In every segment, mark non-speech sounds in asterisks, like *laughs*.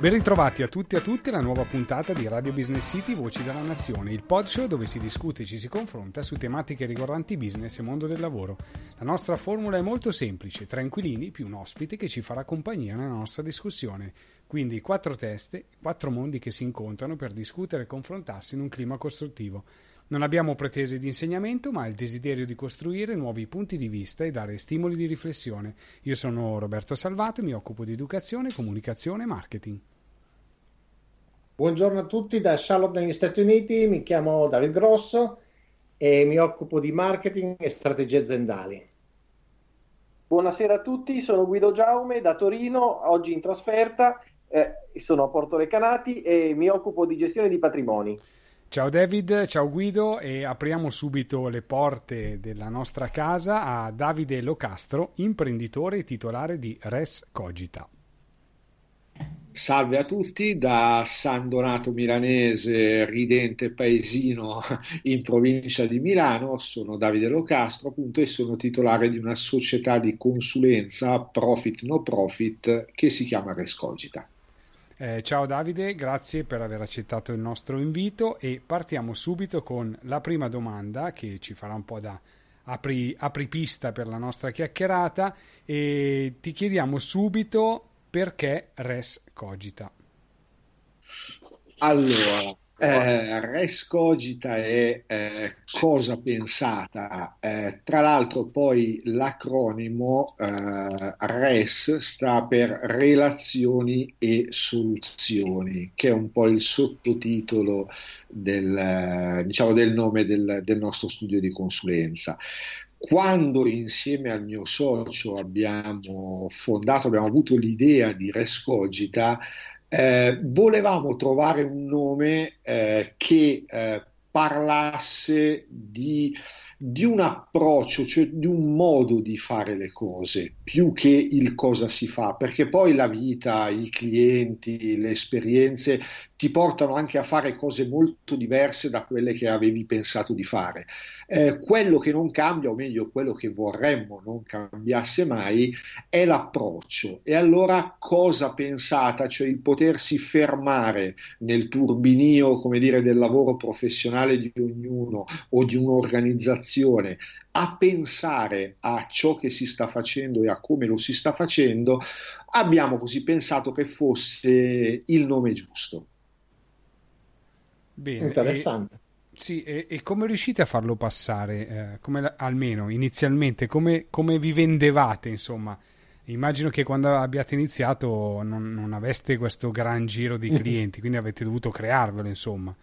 Ben ritrovati a tutti e a tutte alla nuova puntata di Radio Business City Voci della Nazione, il pod dove si discute e ci si confronta su tematiche riguardanti business e mondo del lavoro. La nostra formula è molto semplice, tranquillini più un ospite che ci farà compagnia nella nostra discussione. Quindi quattro teste, quattro mondi che si incontrano per discutere e confrontarsi in un clima costruttivo. Non abbiamo pretese di insegnamento, ma il desiderio di costruire nuovi punti di vista e dare stimoli di riflessione. Io sono Roberto Salvato e mi occupo di educazione, comunicazione e marketing. Buongiorno a tutti da Charlotte negli Stati Uniti, mi chiamo David Grosso e mi occupo di marketing e strategie aziendali. Buonasera a tutti, sono Guido Giaume da Torino, oggi in trasferta, eh, sono a Porto Recanati e mi occupo di gestione di patrimoni. Ciao David, ciao Guido e apriamo subito le porte della nostra casa a Davide Locastro, imprenditore e titolare di Res Cogita. Salve a tutti da San Donato Milanese, ridente paesino *laughs* in provincia di Milano, sono Davide Locastro appunto e sono titolare di una società di consulenza profit no profit che si chiama Rescogita. Eh, ciao Davide, grazie per aver accettato il nostro invito e partiamo subito con la prima domanda che ci farà un po' da apri, apripista per la nostra chiacchierata e ti chiediamo subito perché res cogita. Allora, eh, res cogita è eh, cosa pensata, eh, tra l'altro poi l'acronimo eh, res sta per relazioni e soluzioni, che è un po' il sottotitolo del, diciamo, del nome del, del nostro studio di consulenza. Quando insieme al mio socio abbiamo fondato, abbiamo avuto l'idea di Rescogita, eh, volevamo trovare un nome eh, che eh, parlasse di, di, un approccio, cioè di un modo di fare le cose, più che il cosa si fa, perché poi la vita, i clienti, le esperienze ti portano anche a fare cose molto diverse da quelle che avevi pensato di fare. Eh, quello che non cambia, o meglio, quello che vorremmo non cambiasse mai, è l'approccio. E allora cosa pensata? Cioè il potersi fermare nel turbinio, come dire, del lavoro professionale di ognuno o di un'organizzazione a pensare a ciò che si sta facendo e a come lo si sta facendo, abbiamo così pensato che fosse il nome giusto. Bene, Interessante. E, sì, e, e, come riuscite a farlo passare? Eh, come, almeno inizialmente, come, come, vi vendevate? Insomma, immagino che quando abbiate iniziato non, non aveste questo gran giro di *laughs* clienti, quindi avete dovuto crearvelo, insomma.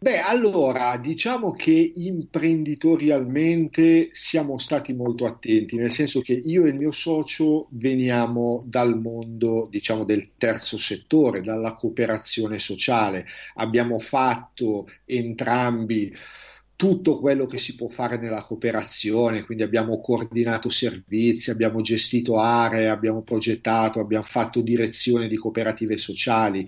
Beh, allora, diciamo che imprenditorialmente siamo stati molto attenti, nel senso che io e il mio socio veniamo dal mondo, diciamo, del terzo settore, dalla cooperazione sociale. Abbiamo fatto entrambi tutto quello che si può fare nella cooperazione, quindi abbiamo coordinato servizi, abbiamo gestito aree, abbiamo progettato, abbiamo fatto direzione di cooperative sociali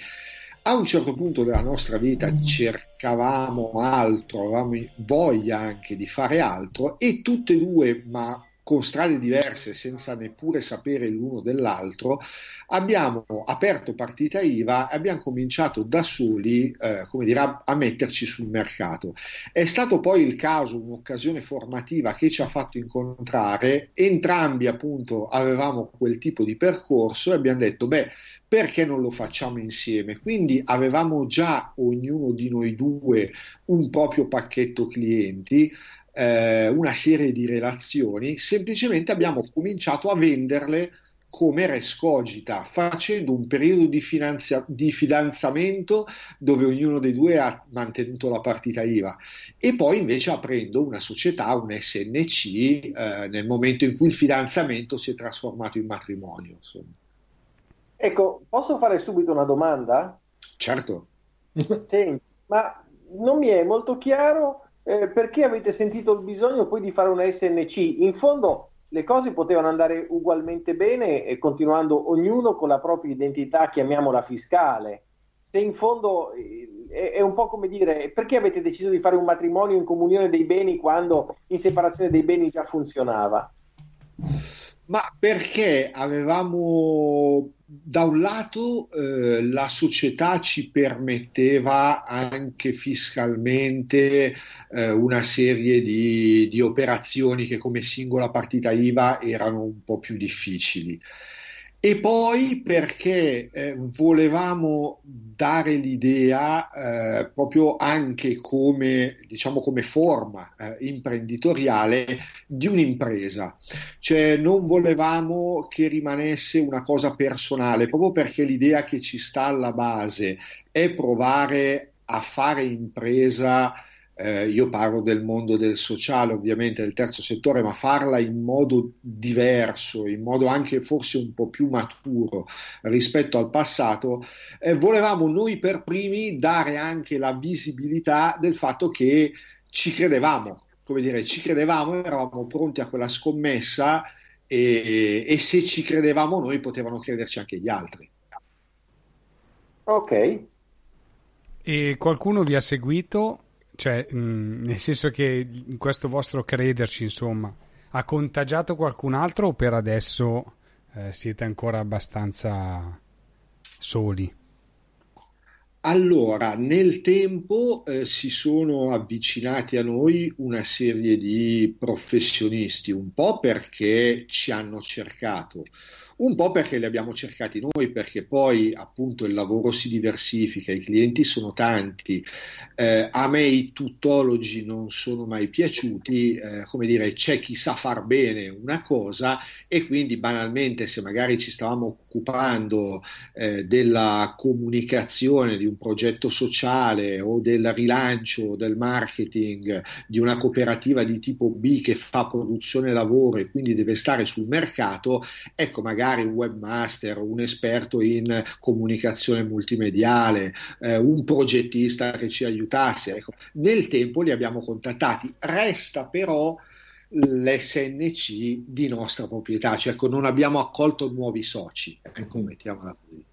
a un certo punto della nostra vita cercavamo altro, avevamo voglia anche di fare altro e tutte e due, ma con strade diverse, senza neppure sapere l'uno dell'altro, abbiamo aperto partita IVA e abbiamo cominciato da soli eh, come dire, a, a, metterci sul mercato. È stato poi il caso, un'occasione formativa che ci ha fatto incontrare, entrambi appunto avevamo quel tipo di percorso e abbiamo detto, beh, perché non lo facciamo insieme? Quindi avevamo già ognuno di noi due un proprio pacchetto clienti, eh, una serie di relazioni, semplicemente abbiamo cominciato a venderle come res cogita, facendo un periodo di, finanzia- di, fidanzamento dove ognuno dei due ha mantenuto la partita IVA e poi invece aprendo una società, un SNC, eh, nel momento in cui il fidanzamento si è trasformato in matrimonio. Insomma. Ecco, posso fare subito una domanda? Certo. Senti, ma non mi è molto chiaro eh, perché avete sentito il bisogno poi di fare una SNC. In fondo le cose potevano andare ugualmente bene e continuando ognuno con la propria identità, chiamiamola fiscale. Se in fondo eh, è, è un po' come dire perché avete deciso di fare un matrimonio in comunione dei beni quando in separazione dei beni già funzionava? Ma perché avevamo da un lato eh, la società ci permetteva anche fiscalmente eh, una serie di, di, operazioni che come singola partita IVA erano un po' più difficili e poi perché eh, volevamo dare l'idea eh, proprio anche come, diciamo, come forma eh, imprenditoriale di un'impresa, cioè non volevamo che rimanesse una cosa personale, proprio perché l'idea che ci sta alla base è provare a fare impresa eh, io parlo del mondo del sociale, ovviamente del terzo settore, ma farla in modo diverso, in modo anche forse un po' più maturo rispetto al passato, eh, volevamo noi per primi dare anche la visibilità del fatto che ci credevamo, come dire, ci credevamo, eravamo pronti a quella scommessa e, e se ci credevamo noi potevano crederci anche gli altri. Ok. E qualcuno vi ha seguito cioè, mh, mm, nel senso che questo vostro crederci, insomma, ha contagiato qualcun altro o per adesso eh, siete ancora abbastanza soli? Allora, nel tempo eh, si sono avvicinati a noi una serie di professionisti, un po' perché ci hanno cercato, un po' perché li abbiamo cercati noi, perché poi appunto il lavoro si diversifica, i clienti sono tanti. Eh, a me i tuttologi non sono mai piaciuti, eh, come dire, c'è chi sa far bene una cosa e quindi banalmente se magari ci stavamo occupando eh, della comunicazione di un progetto sociale o del rilancio del marketing di una cooperativa di tipo B che fa produzione lavoro e quindi deve stare sul mercato, ecco magari magari un webmaster, un esperto in comunicazione multimediale, eh, un progettista che ci aiutasse. Ecco, nel tempo li abbiamo contattati. Resta però l'SNC di nostra proprietà, cioè ecco, non abbiamo accolto nuovi soci, ecco, mettiamola così.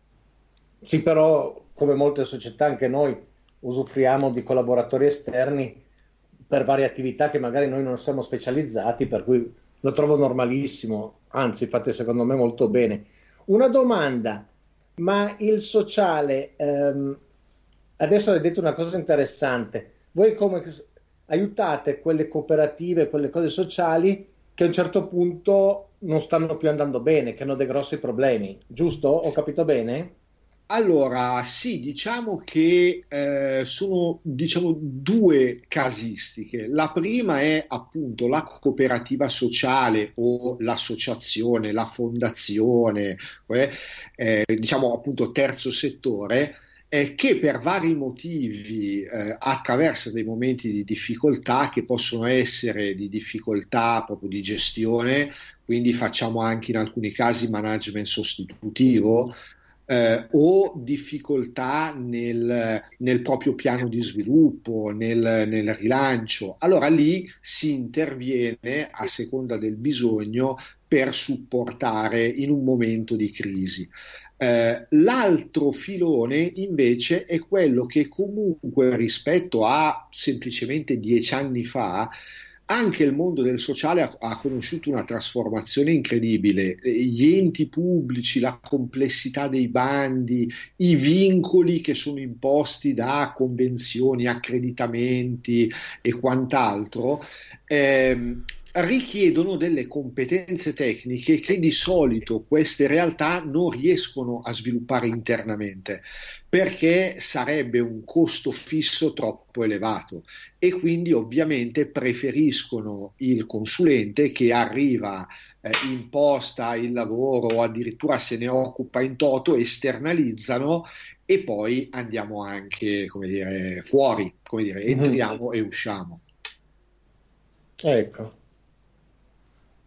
Sì, però come molte società anche noi usufruiamo di collaboratori esterni per varie attività che magari noi non siamo specializzati, per cui lo trovo normalissimo, anzi fate secondo me molto bene. Una domanda, ma il sociale, ehm, adesso hai detto una cosa interessante, voi come aiutate quelle cooperative, quelle cose sociali che a un certo punto non stanno più andando bene, che hanno dei grossi problemi, giusto? Ho capito bene? Allora, sì, diciamo che eh, sono diciamo, due casistiche. La prima è appunto la cooperativa sociale o l'associazione, la fondazione, eh, eh, diciamo appunto terzo settore, eh, che per vari motivi eh, attraversa dei momenti di difficoltà che possono essere di difficoltà proprio di gestione, quindi facciamo anche in alcuni casi management sostitutivo, eh, o difficoltà nel, nel, proprio piano di sviluppo, nel, nel, rilancio, allora lì si interviene a seconda del bisogno per supportare in un momento di crisi. Eh, l'altro filone invece è quello che comunque rispetto a semplicemente dieci anni fa anche il mondo del sociale ha, ha, conosciuto una trasformazione incredibile. Gli enti pubblici, la complessità dei bandi, i vincoli che sono imposti da convenzioni, accreditamenti e quant'altro. Ehm, richiedono delle competenze tecniche che di solito queste realtà non riescono a sviluppare internamente perché sarebbe un costo fisso troppo elevato e quindi ovviamente preferiscono il consulente che arriva eh, imposta il lavoro o addirittura se ne occupa in toto, esternalizzano e poi andiamo anche come dire, fuori, come dire, mhm. entriamo mm-hmm. e usciamo. Ecco,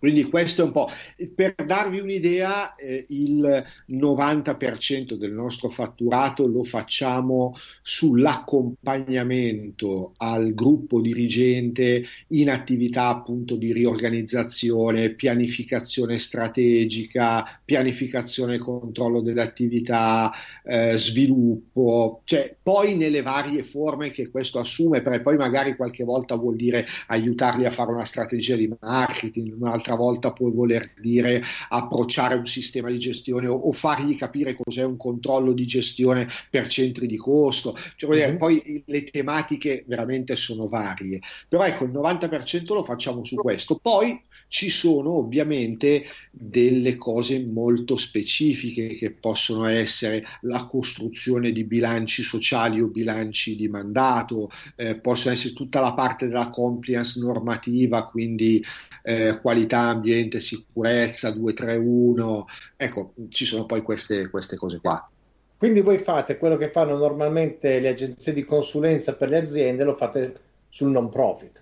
quindi questo è un po', per darvi un'idea, eh, il 90% del nostro fatturato lo facciamo sull'accompagnamento al gruppo dirigente in attività appunto di riorganizzazione, pianificazione strategica, pianificazione e controllo delle attività, eh, sviluppo, cioè poi nelle varie forme che questo assume, perché poi magari qualche volta vuol dire aiutarli a fare una strategia di marketing, un'altra un'altra volta può voler dire approcciare un sistema di gestione o, o fargli capire cos'è un controllo di gestione per centri di costo. Cioè, mm-hmm. Poi le tematiche veramente sono varie, però ecco il 90% lo facciamo su questo. Poi ci sono ovviamente delle cose molto specifiche che possono essere la costruzione di bilanci sociali o bilanci di mandato, eh, possono essere tutta la parte della compliance normativa, quindi eh, qualità, ambiente, sicurezza, 231, ecco, ci sono poi queste, queste cose qua. Quindi voi fate quello che fanno normalmente le agenzie di consulenza per le aziende, lo fate sul non profit.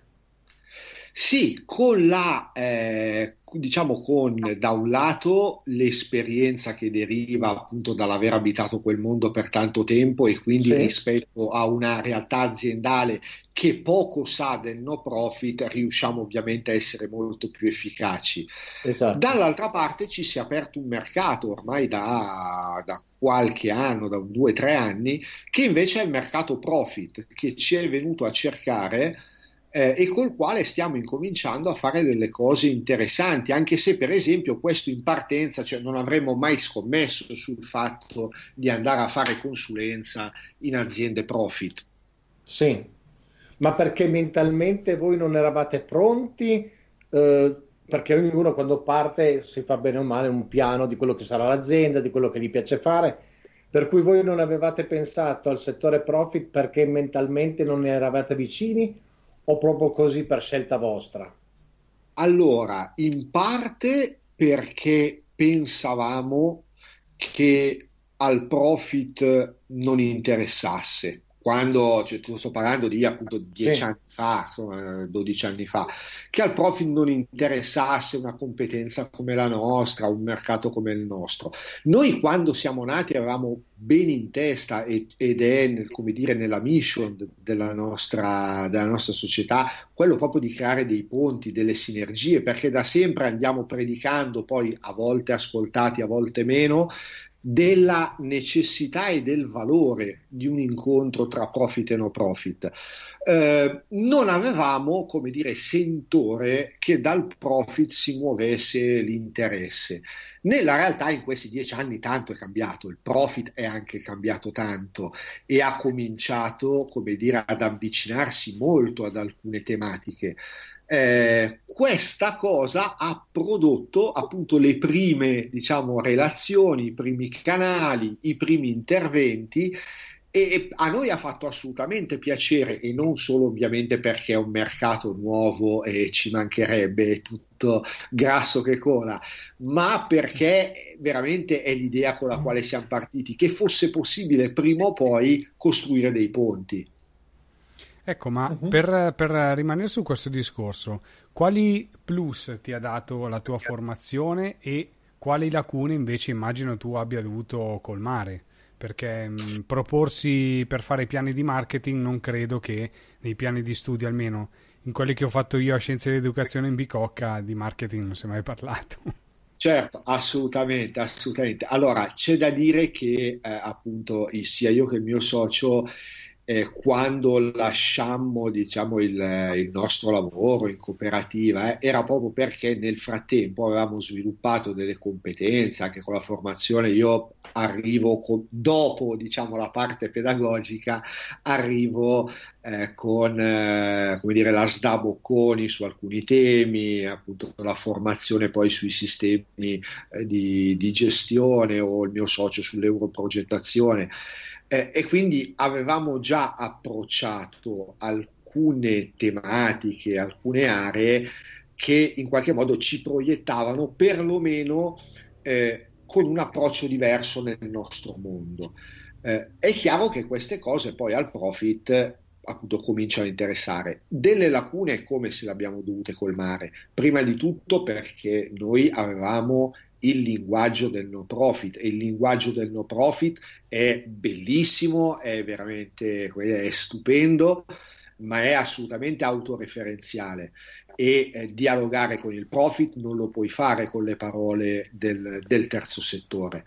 Sì, con la, eh, diciamo con da un lato l'esperienza che deriva appunto dall'aver abitato quel mondo per tanto tempo e quindi sì. rispetto a una realtà aziendale che poco sa del no profit, riusciamo ovviamente a essere molto più efficaci. Esatto. Dall'altra parte ci si è aperto un mercato ormai da, da qualche anno, da due o tre anni, che invece è il mercato profit, che ci è venuto a cercare eh, e col quale stiamo incominciando a fare delle cose interessanti, anche se per esempio questo in partenza cioè, non avremmo mai scommesso sul fatto di andare a fare consulenza in aziende profit. Sì, ma perché mentalmente voi non eravate pronti? Eh, perché ognuno quando parte si fa bene o male un piano di quello che sarà l'azienda, di quello che gli piace fare. Per cui voi non avevate pensato al settore profit perché mentalmente non ne eravate vicini o proprio così per scelta vostra? Allora, in parte perché pensavamo che al profit non interessasse quando, cioè, sto parlando di appunto dieci sì. anni fa, insomma, 12 anni fa, che al profit non interessasse una competenza come la nostra, un mercato come il nostro. Noi quando siamo nati avevamo bene in testa ed è, come dire, nella mission della nostra, della nostra società, quello proprio di creare dei ponti, delle sinergie, perché da sempre andiamo predicando, poi a volte ascoltati, a volte meno, della necessità e del valore di un incontro tra profit e no profit. Eh, non avevamo, come dire, sentore che dal profit si muovesse l'interesse. Nella realtà in questi dieci anni tanto è cambiato, il profit è anche cambiato tanto e ha cominciato, come dire, ad avvicinarsi molto ad alcune tematiche. Eh, questa cosa ha prodotto appunto le prime diciamo relazioni, i primi canali, i primi interventi e a noi ha fatto assolutamente piacere e non solo ovviamente perché è un mercato nuovo e ci mancherebbe tutto grasso che cola, ma perché veramente è l'idea con la quale siamo partiti, che fosse possibile prima o poi costruire dei ponti. Ecco, ma uh-huh. per, per, rimanere su questo discorso, quali plus ti ha dato la tua formazione e quali lacune invece immagino tu abbia dovuto colmare? Perché mh, mm, proporsi per fare piani di marketing non credo che nei piani di studio, almeno in quelli che ho fatto io a Scienze dell'Educazione in Bicocca, di marketing non si è mai parlato. Certo, assolutamente, assolutamente. Allora, c'è da dire che eh, appunto sia io che il mio socio eh, quando lasciammo diciamo, il, il, nostro lavoro in cooperativa eh, era proprio perché nel frattempo avevamo sviluppato delle competenze anche con la formazione. Io arrivo con, dopo diciamo, la parte pedagogica, arrivo eh, con eh, dire, la SDA Bocconi su alcuni temi, appunto la formazione poi sui sistemi eh, di, di gestione o il mio socio sull'europrogettazione. Eh, e quindi avevamo già approcciato alcune tematiche, alcune aree che in qualche modo ci proiettavano perlomeno eh, con un approccio diverso nel nostro mondo. Eh, è chiaro che queste cose poi al profit appunto cominciano a interessare. Delle lacune come se le abbiamo dovute colmare? Prima di tutto perché noi avevamo il linguaggio del no profit e il linguaggio del no profit è bellissimo, è veramente è stupendo, ma è assolutamente autoreferenziale e eh, dialogare con il profit non lo puoi fare con le parole del, del terzo settore.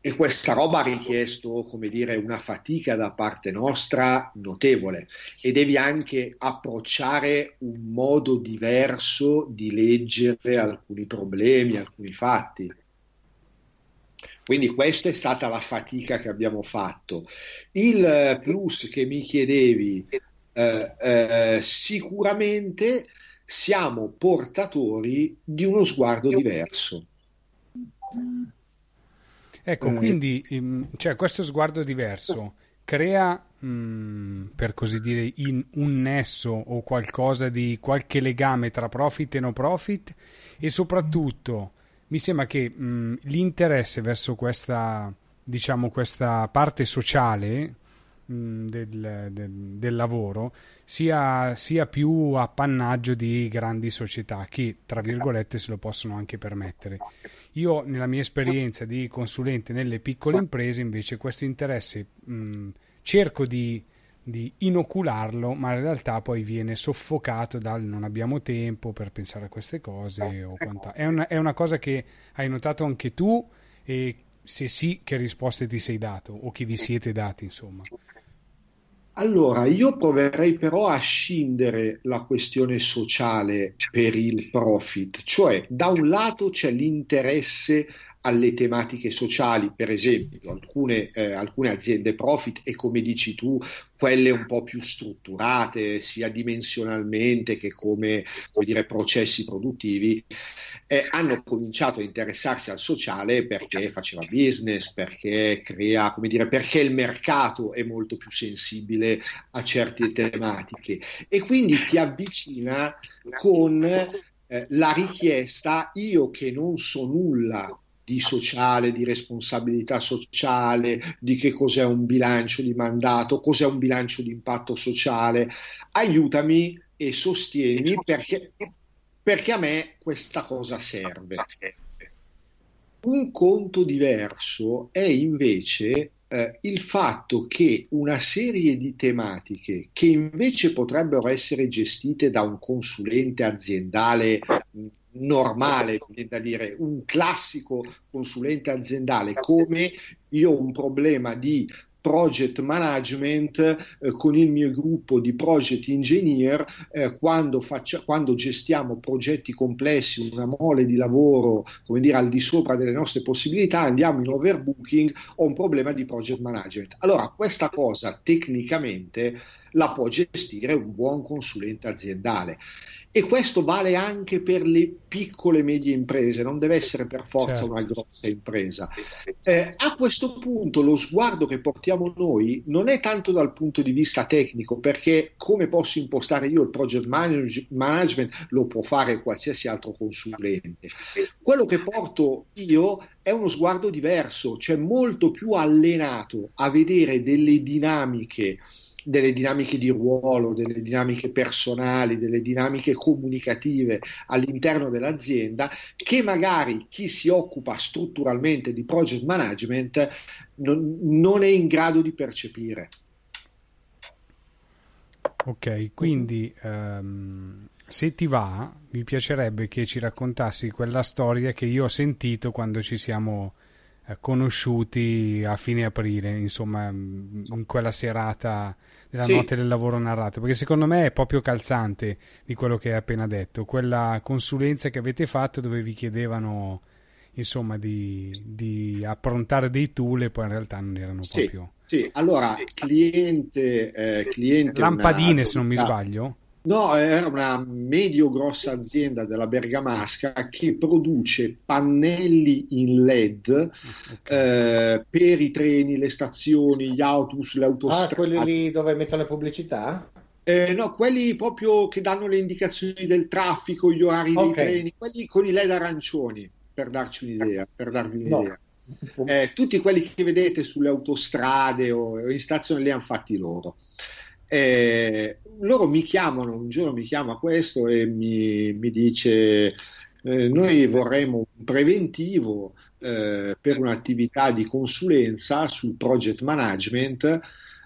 E questa roba ha richiesto, come dire, una fatica da parte nostra notevole e devi anche approcciare un modo diverso di leggere alcuni problemi, alcuni fatti. Quindi questa è stata la fatica che abbiamo fatto. Il eh, plus che mi chiedevi, eh, eh, sicuramente siamo portatori di uno sguardo diverso. Ecco, eh. quindi cioè, questo sguardo diverso crea, mh, mm, per così dire, in un nesso o qualcosa di qualche legame tra profit e no profit e soprattutto mi sembra che mh, mm, l'interesse verso questa, diciamo, questa parte sociale mh, del, del, del, lavoro sia, sia, più appannaggio di grandi società che, tra virgolette, se lo possono anche permettere. Io, nella mia esperienza di consulente nelle piccole imprese, invece, questo interesse mh, cerco di di inocularlo, ma in realtà poi viene soffocato dal non abbiamo tempo per pensare a queste cose. O è, una, è una cosa che hai notato anche tu e se sì, che risposte ti sei dato o che vi siete dati, insomma. Allora, io proverei però a scindere la questione sociale per il profit, cioè da un lato c'è l'interesse alle tematiche sociali, per esempio alcune, eh, alcune, aziende profit e come dici tu, quelle un po' più strutturate sia dimensionalmente che come, come dire, processi produttivi, eh, hanno cominciato a interessarsi al sociale perché faceva business, perché crea, come dire, perché il mercato è molto più sensibile a certe tematiche. E quindi ti avvicina con eh, la richiesta io che non so nulla di sociale, di responsabilità sociale, di che cos'è un bilancio di mandato, cos'è un bilancio di impatto sociale. Aiutami e sostienimi perché, perché a me questa cosa serve. Un conto diverso è invece eh, il fatto che una serie di tematiche che invece potrebbero essere gestite da un consulente aziendale normale, da dire, un classico consulente aziendale, come io ho un problema di project management eh, con il mio gruppo di project engineer eh, quando, faccia, quando, gestiamo progetti complessi, una mole di lavoro come dire al di sopra delle nostre possibilità, andiamo in overbooking, ho un problema di project management. Allora questa cosa tecnicamente la può gestire un buon consulente aziendale e questo vale anche per le piccole e medie imprese, non deve essere per forza certo. una grossa impresa. Eh, a questo punto lo sguardo che portiamo noi non è tanto dal punto di vista tecnico, perché come posso impostare io il project manage- management lo può fare qualsiasi altro consulente. Quello che porto io è uno sguardo diverso, cioè molto più allenato a vedere delle dinamiche delle dinamiche di ruolo, delle dinamiche personali, delle dinamiche comunicative all'interno dell'azienda che magari chi si occupa strutturalmente di project management non, non è in grado di percepire. Ok, quindi um, se ti va, mi piacerebbe che ci raccontassi quella storia che io ho sentito quando ci siamo eh, conosciuti a fine aprile, insomma, in quella serata della sì. notte del lavoro narrato, perché secondo me è proprio calzante di quello che hai appena detto, quella consulenza che avete fatto dove vi chiedevano insomma di, di approntare dei tool e poi in realtà non erano sì, proprio... Sì, allora cliente... Eh, cliente Lampadine una... se non mi sbaglio? No, era una medio-grossa azienda della Bergamasca che produce pannelli in LED okay. eh, per i treni, le stazioni, gli autobus, le autostrade. Ah, quelli lì dove mettono le pubblicità? Eh, no, quelli proprio che danno le indicazioni del traffico, gli orari okay. dei treni, quelli con i LED arancioni, per darci un'idea. Per darvi un'idea. No. Eh, tutti quelli che vedete sulle autostrade o in stazione li hanno fatti loro. Eh, loro mi chiamano, un giorno mi chiama questo e mi, mi dice eh, noi vorremmo un preventivo eh, per un'attività di consulenza sul project management,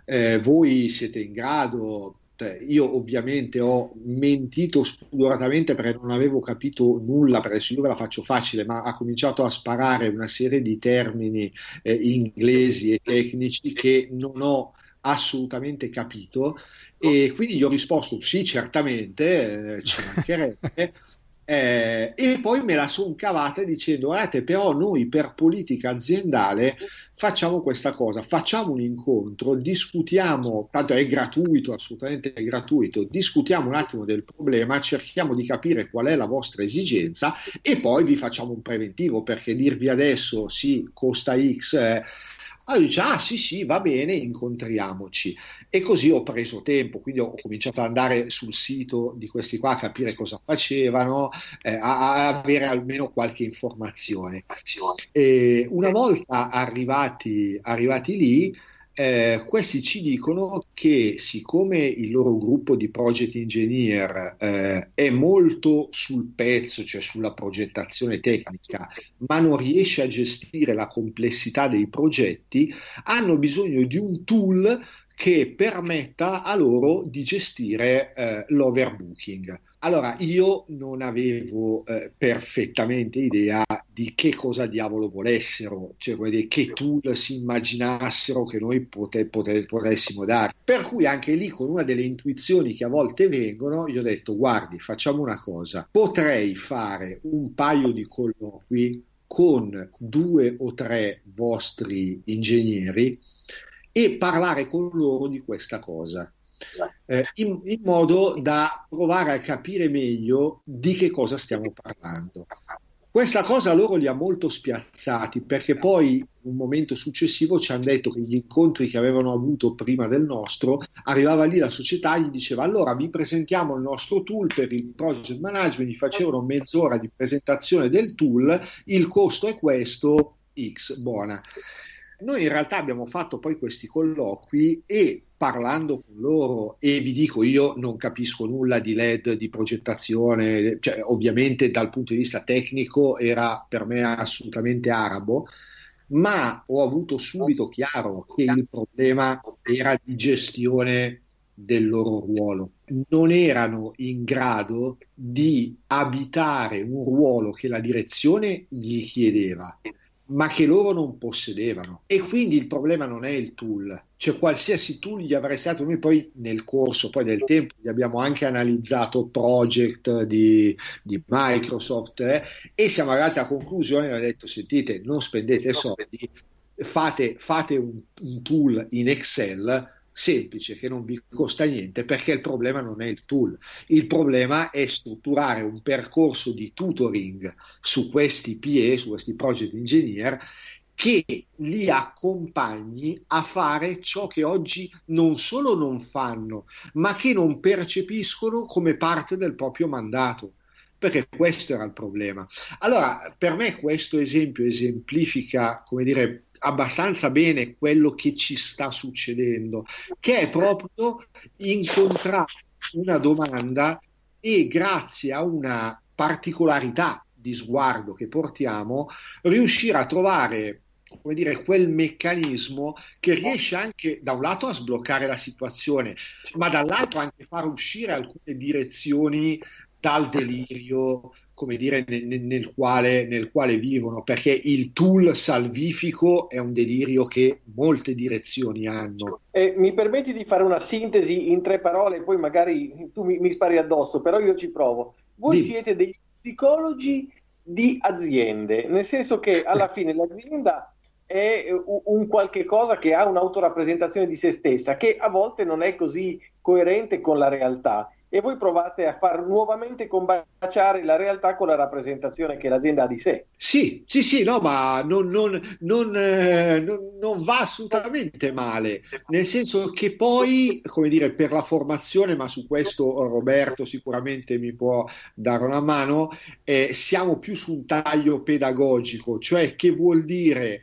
eh, voi siete in grado Cioè, io ovviamente ho mentito spudoratamente perché non avevo capito nulla, perché adesso io ve la faccio facile, ma ha cominciato a sparare una serie di termini eh, inglesi e tecnici che non ho assolutamente capito e quindi gli ho risposto sì, certamente, eh, ci mancherebbe. *laughs* Eh, e poi me la sono cavata dicendo guardate però noi per politica aziendale facciamo questa cosa facciamo un incontro discutiamo tanto è gratuito assolutamente è gratuito discutiamo un attimo del problema cerchiamo di capire qual è la vostra esigenza e poi vi facciamo un preventivo perché dirvi adesso sì costa X eh, allora dice, ah sì sì, va bene, incontriamoci. E così ho preso tempo, quindi ho cominciato ad andare sul sito di questi qua a capire cosa facevano, eh, a, a, avere almeno qualche informazione. E una volta arrivati, arrivati lì, eh, questi ci dicono che siccome il loro gruppo di project engineer eh, è molto sul pezzo, cioè sulla progettazione tecnica, ma non riesce a gestire la complessità dei progetti, hanno bisogno di un tool che permetta a loro di gestire eh, l'overbooking. Allora, io non avevo eh, perfettamente idea di che cosa diavolo volessero, cioè che tool si immaginassero che noi pote, pote, potessimo dare. Per cui anche lì, con una delle intuizioni che a volte vengono, io ho detto, guardi, facciamo una cosa, potrei fare un paio di colloqui con due o tre vostri ingegneri e parlare con loro di questa cosa. Eh, in, in, modo da provare a capire meglio di che cosa stiamo parlando. Questa cosa loro li ha molto spiazzati perché poi in un momento successivo ci hanno detto che gli incontri che avevano avuto prima del nostro, arrivava lì la società e gli diceva allora vi presentiamo il nostro tool per il project management, gli facevano mezz'ora di presentazione del tool, il costo è questo, X, buona. Noi in realtà abbiamo fatto poi questi colloqui e parlando con loro, e vi dico io non capisco nulla di LED, di progettazione, cioè, ovviamente dal punto di vista tecnico era per me assolutamente arabo, ma ho avuto subito chiaro che il problema era di gestione del loro ruolo. Non erano in grado di abitare un ruolo che la direzione gli chiedeva ma che loro non possedevano. E quindi il problema non è il tool, cioè qualsiasi tool gli avrei dato, noi poi nel corso poi del tempo gli abbiamo anche analizzato project di, di Microsoft eh, e siamo arrivati a conclusione abbiamo detto sentite non spendete soldi, fate, fate un, un tool in Excel semplice che non vi costa niente perché il problema non è il tool, il problema è strutturare un percorso di tutoring su questi PE, su questi project engineer che li accompagni a fare ciò che oggi non solo non fanno, ma che non percepiscono come parte del proprio mandato perché questo era il problema. Allora, per me questo esempio esemplifica, come dire, abbastanza bene quello che ci sta succedendo, che è proprio incontrare una domanda e grazie a una particolarità di sguardo che portiamo, riuscire a trovare come dire, quel meccanismo che riesce anche da un lato a sbloccare la situazione, ma dall'altro anche far uscire alcune direzioni dal delirio, come dire, nel, nel, quale, nel, quale, vivono, perché il tool salvifico è un delirio che molte direzioni hanno. Eh, mi permetti di fare una sintesi in tre parole, poi magari tu mi, mi spari addosso, però io ci provo. Voi Dimmi. siete degli psicologi di aziende, nel senso che alla fine l'azienda è un qualche cosa che ha un'autorappresentazione di se stessa, che a volte non è così coerente con la realtà e voi provate a far nuovamente combaciare la realtà con la rappresentazione che l'azienda ha di sé. Sì, sì, sì, no, ma non, non, non, eh, non, va assolutamente male, nel senso che poi, come dire, per la formazione, ma su questo Roberto sicuramente mi può dare una mano, eh, siamo più su un taglio pedagogico, cioè che vuol dire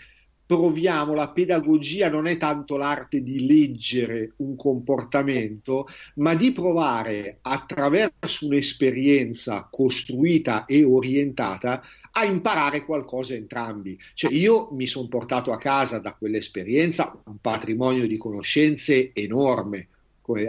proviamo, la pedagogia non è tanto l'arte di leggere un comportamento, ma di provare attraverso un'esperienza costruita e orientata a imparare qualcosa entrambi. Cioè io mi sono portato a casa da quell'esperienza un patrimonio di conoscenze enorme,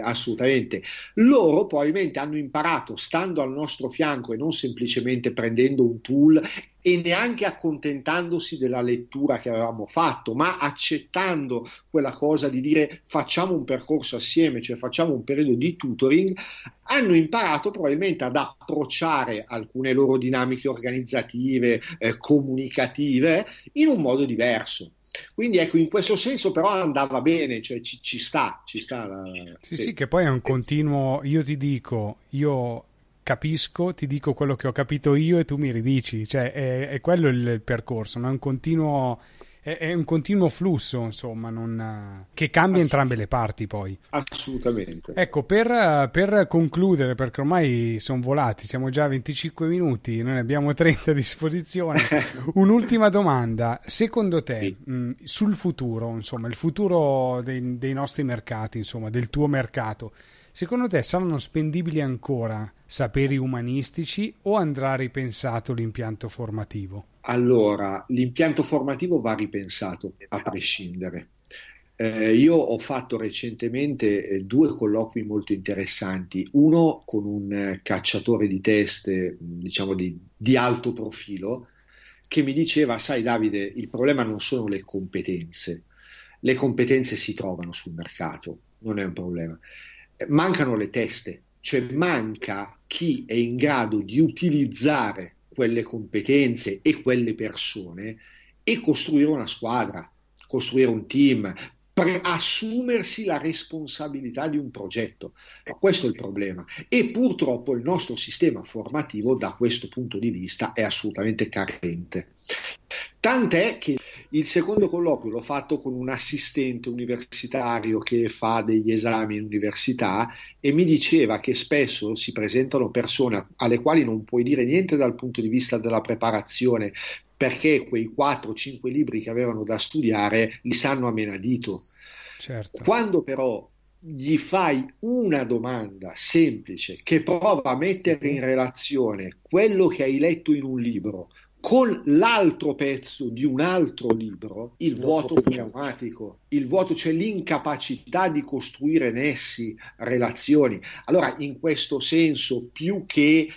assolutamente. Loro probabilmente hanno imparato stando al nostro fianco e non semplicemente prendendo un tool e neanche accontentandosi della lettura che avevamo fatto, ma accettando quella cosa di dire facciamo un percorso assieme, cioè facciamo un periodo di tutoring, hanno imparato probabilmente ad approcciare alcune loro dinamiche organizzative, eh, comunicative in un modo diverso. Quindi ecco, in questo senso però andava bene, cioè ci, ci sta, ci sta. La... Sì, sì, che poi è un continuo, io ti dico, io capisco, ti dico quello che ho capito io e tu mi ridici, cioè è, è quello il, il percorso, no? è, un continuo, è, è, un continuo, flusso, insomma, non, che cambia entrambe le parti poi. Assolutamente. Ecco, per, per concludere, perché ormai sono volati, siamo già a 25 minuti, noi ne abbiamo 30 a disposizione, *laughs* un'ultima domanda, secondo te, sì. mh, sul futuro, insomma, il futuro dei, dei nostri mercati, insomma, del tuo mercato, Secondo te saranno spendibili ancora saperi umanistici o andrà ripensato l'impianto formativo? Allora, l'impianto formativo va ripensato a prescindere. Eh, io ho fatto recentemente eh, due colloqui molto interessanti, uno con un eh, cacciatore di teste, diciamo di, di alto profilo, che mi diceva, sai Davide, il problema non sono le competenze, le competenze si trovano sul mercato, non è un problema mancano le teste, cioè manca chi è in grado di utilizzare quelle competenze e quelle persone e costruire una squadra, costruire un team, pre- assumersi la responsabilità di un progetto. Ma questo è il problema. E purtroppo il nostro sistema formativo da questo punto di vista è assolutamente carente. Tant'è che il secondo colloquio l'ho fatto con un assistente universitario che fa degli esami in università e mi diceva che spesso si presentano persone alle quali non puoi dire niente dal punto di vista della preparazione perché quei 4-5 libri che avevano da studiare li sanno a menadito. Certo. Quando però gli fai una domanda semplice che prova a mettere in relazione quello che hai letto in un libro con l'altro pezzo di un altro libro, il vuoto pneumatico, il vuoto, cioè l'incapacità di costruire nessi, relazioni. Allora, in questo senso, più che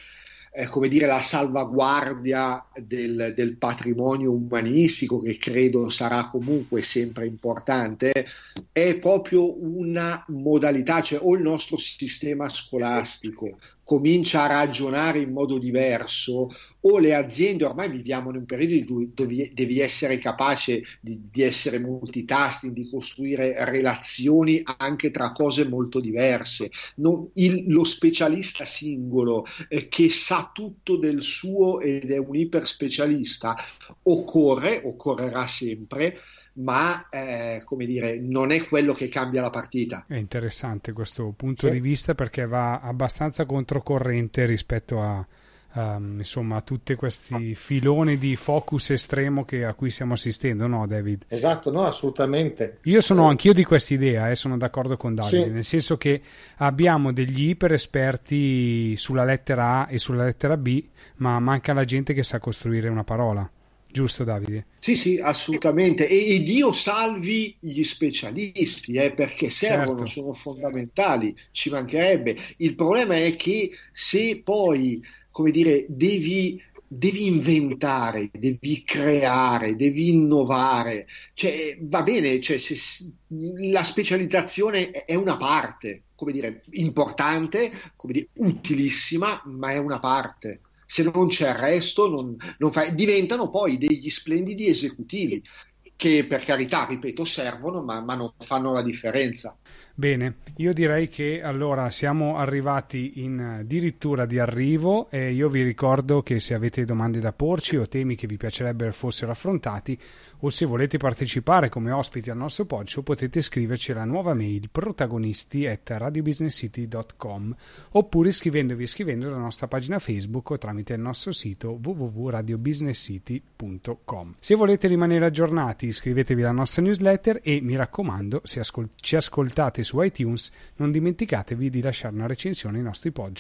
eh, come dire, la salvaguardia del, del, patrimonio umanistico, che credo sarà comunque sempre importante, è proprio una modalità, cioè o il nostro sistema scolastico comincia a ragionare in modo diverso o le aziende, ormai viviamo in un periodo cui devi essere capace di, di, essere multitasking, di costruire relazioni anche tra cose molto diverse. Non, il, lo specialista singolo eh, che sa tutto del suo ed è un iperspecialista occorre, occorrerà sempre, ma eh, come dire, non è quello che cambia la partita. È interessante questo punto sì. di vista perché va abbastanza controcorrente rispetto a, um, insomma, a tutti questi filoni di focus estremo che, a cui stiamo assistendo, no David? Esatto, no, assolutamente. Io sono anch'io di questa idea e eh, sono d'accordo con Davide, sì. nel senso che abbiamo degli iper esperti sulla lettera A e sulla lettera B, ma manca la gente che sa costruire una parola. Giusto Davide? Sì, sì, assolutamente. E, e Dio salvi gli specialisti, eh, perché servono, certo. sono fondamentali, ci mancherebbe. Il problema è che se poi, come dire, devi devi inventare, devi creare, devi innovare. Cioè, va bene, cioè, se, la specializzazione è una parte, come dire, importante, come dire, utilissima, ma è una parte se non c'è il resto, non, non fa... diventano poi degli splendidi esecutivi che per carità, ripeto, servono, ma, ma non fanno la differenza. Bene, io direi che allora siamo arrivati in addirittura di arrivo e io vi ricordo che se avete domande da porci o temi che vi piacerebbero fossero affrontati o se volete partecipare come ospiti al nostro podcast potete scriverci alla nuova mail protagonisti at radiobusinesscity.com oppure iscrivendovi e scrivendo alla nostra pagina Facebook o tramite il nostro sito www.radiobusinesscity.com. Se volete rimanere aggiornati benvenuti, iscrivetevi alla nostra newsletter e mi raccomando, se ascol- ci ascoltate su iTunes, non dimenticatevi di lasciare una recensione ai nostri pod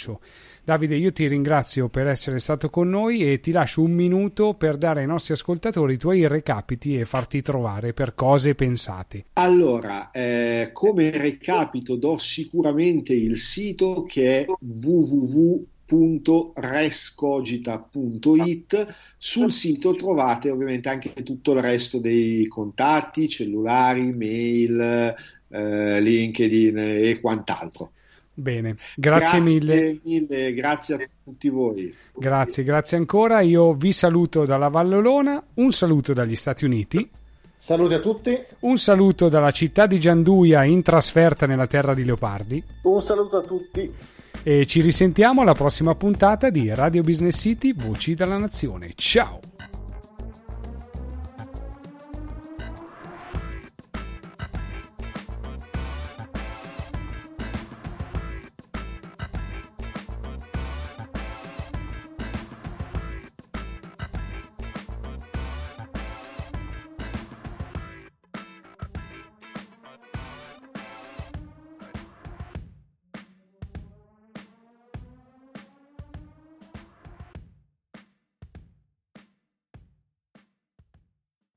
Davide, io ti ringrazio per essere stato con noi e ti lascio un minuto per dare ai nostri ascoltatori i tuoi recapiti e farti trovare per cose pensate. Allora, eh, come recapito do sicuramente il sito che è www www.rescogita.it sul sito trovate ovviamente anche tutto il resto dei contatti cellulari, mail, eh, LinkedIn e quant'altro. Bene, grazie, grazie mille. mille. Grazie a tutti voi. Grazie, grazie ancora. Io vi saluto dalla Vallolona, un saluto dagli Stati Uniti. Saluti a tutti. Un saluto dalla città di Gianduia in trasferta nella terra di Leopardi. Un saluto a tutti e ci risentiamo alla prossima puntata di Radio Business City Voci dalla Nazione. Ciao!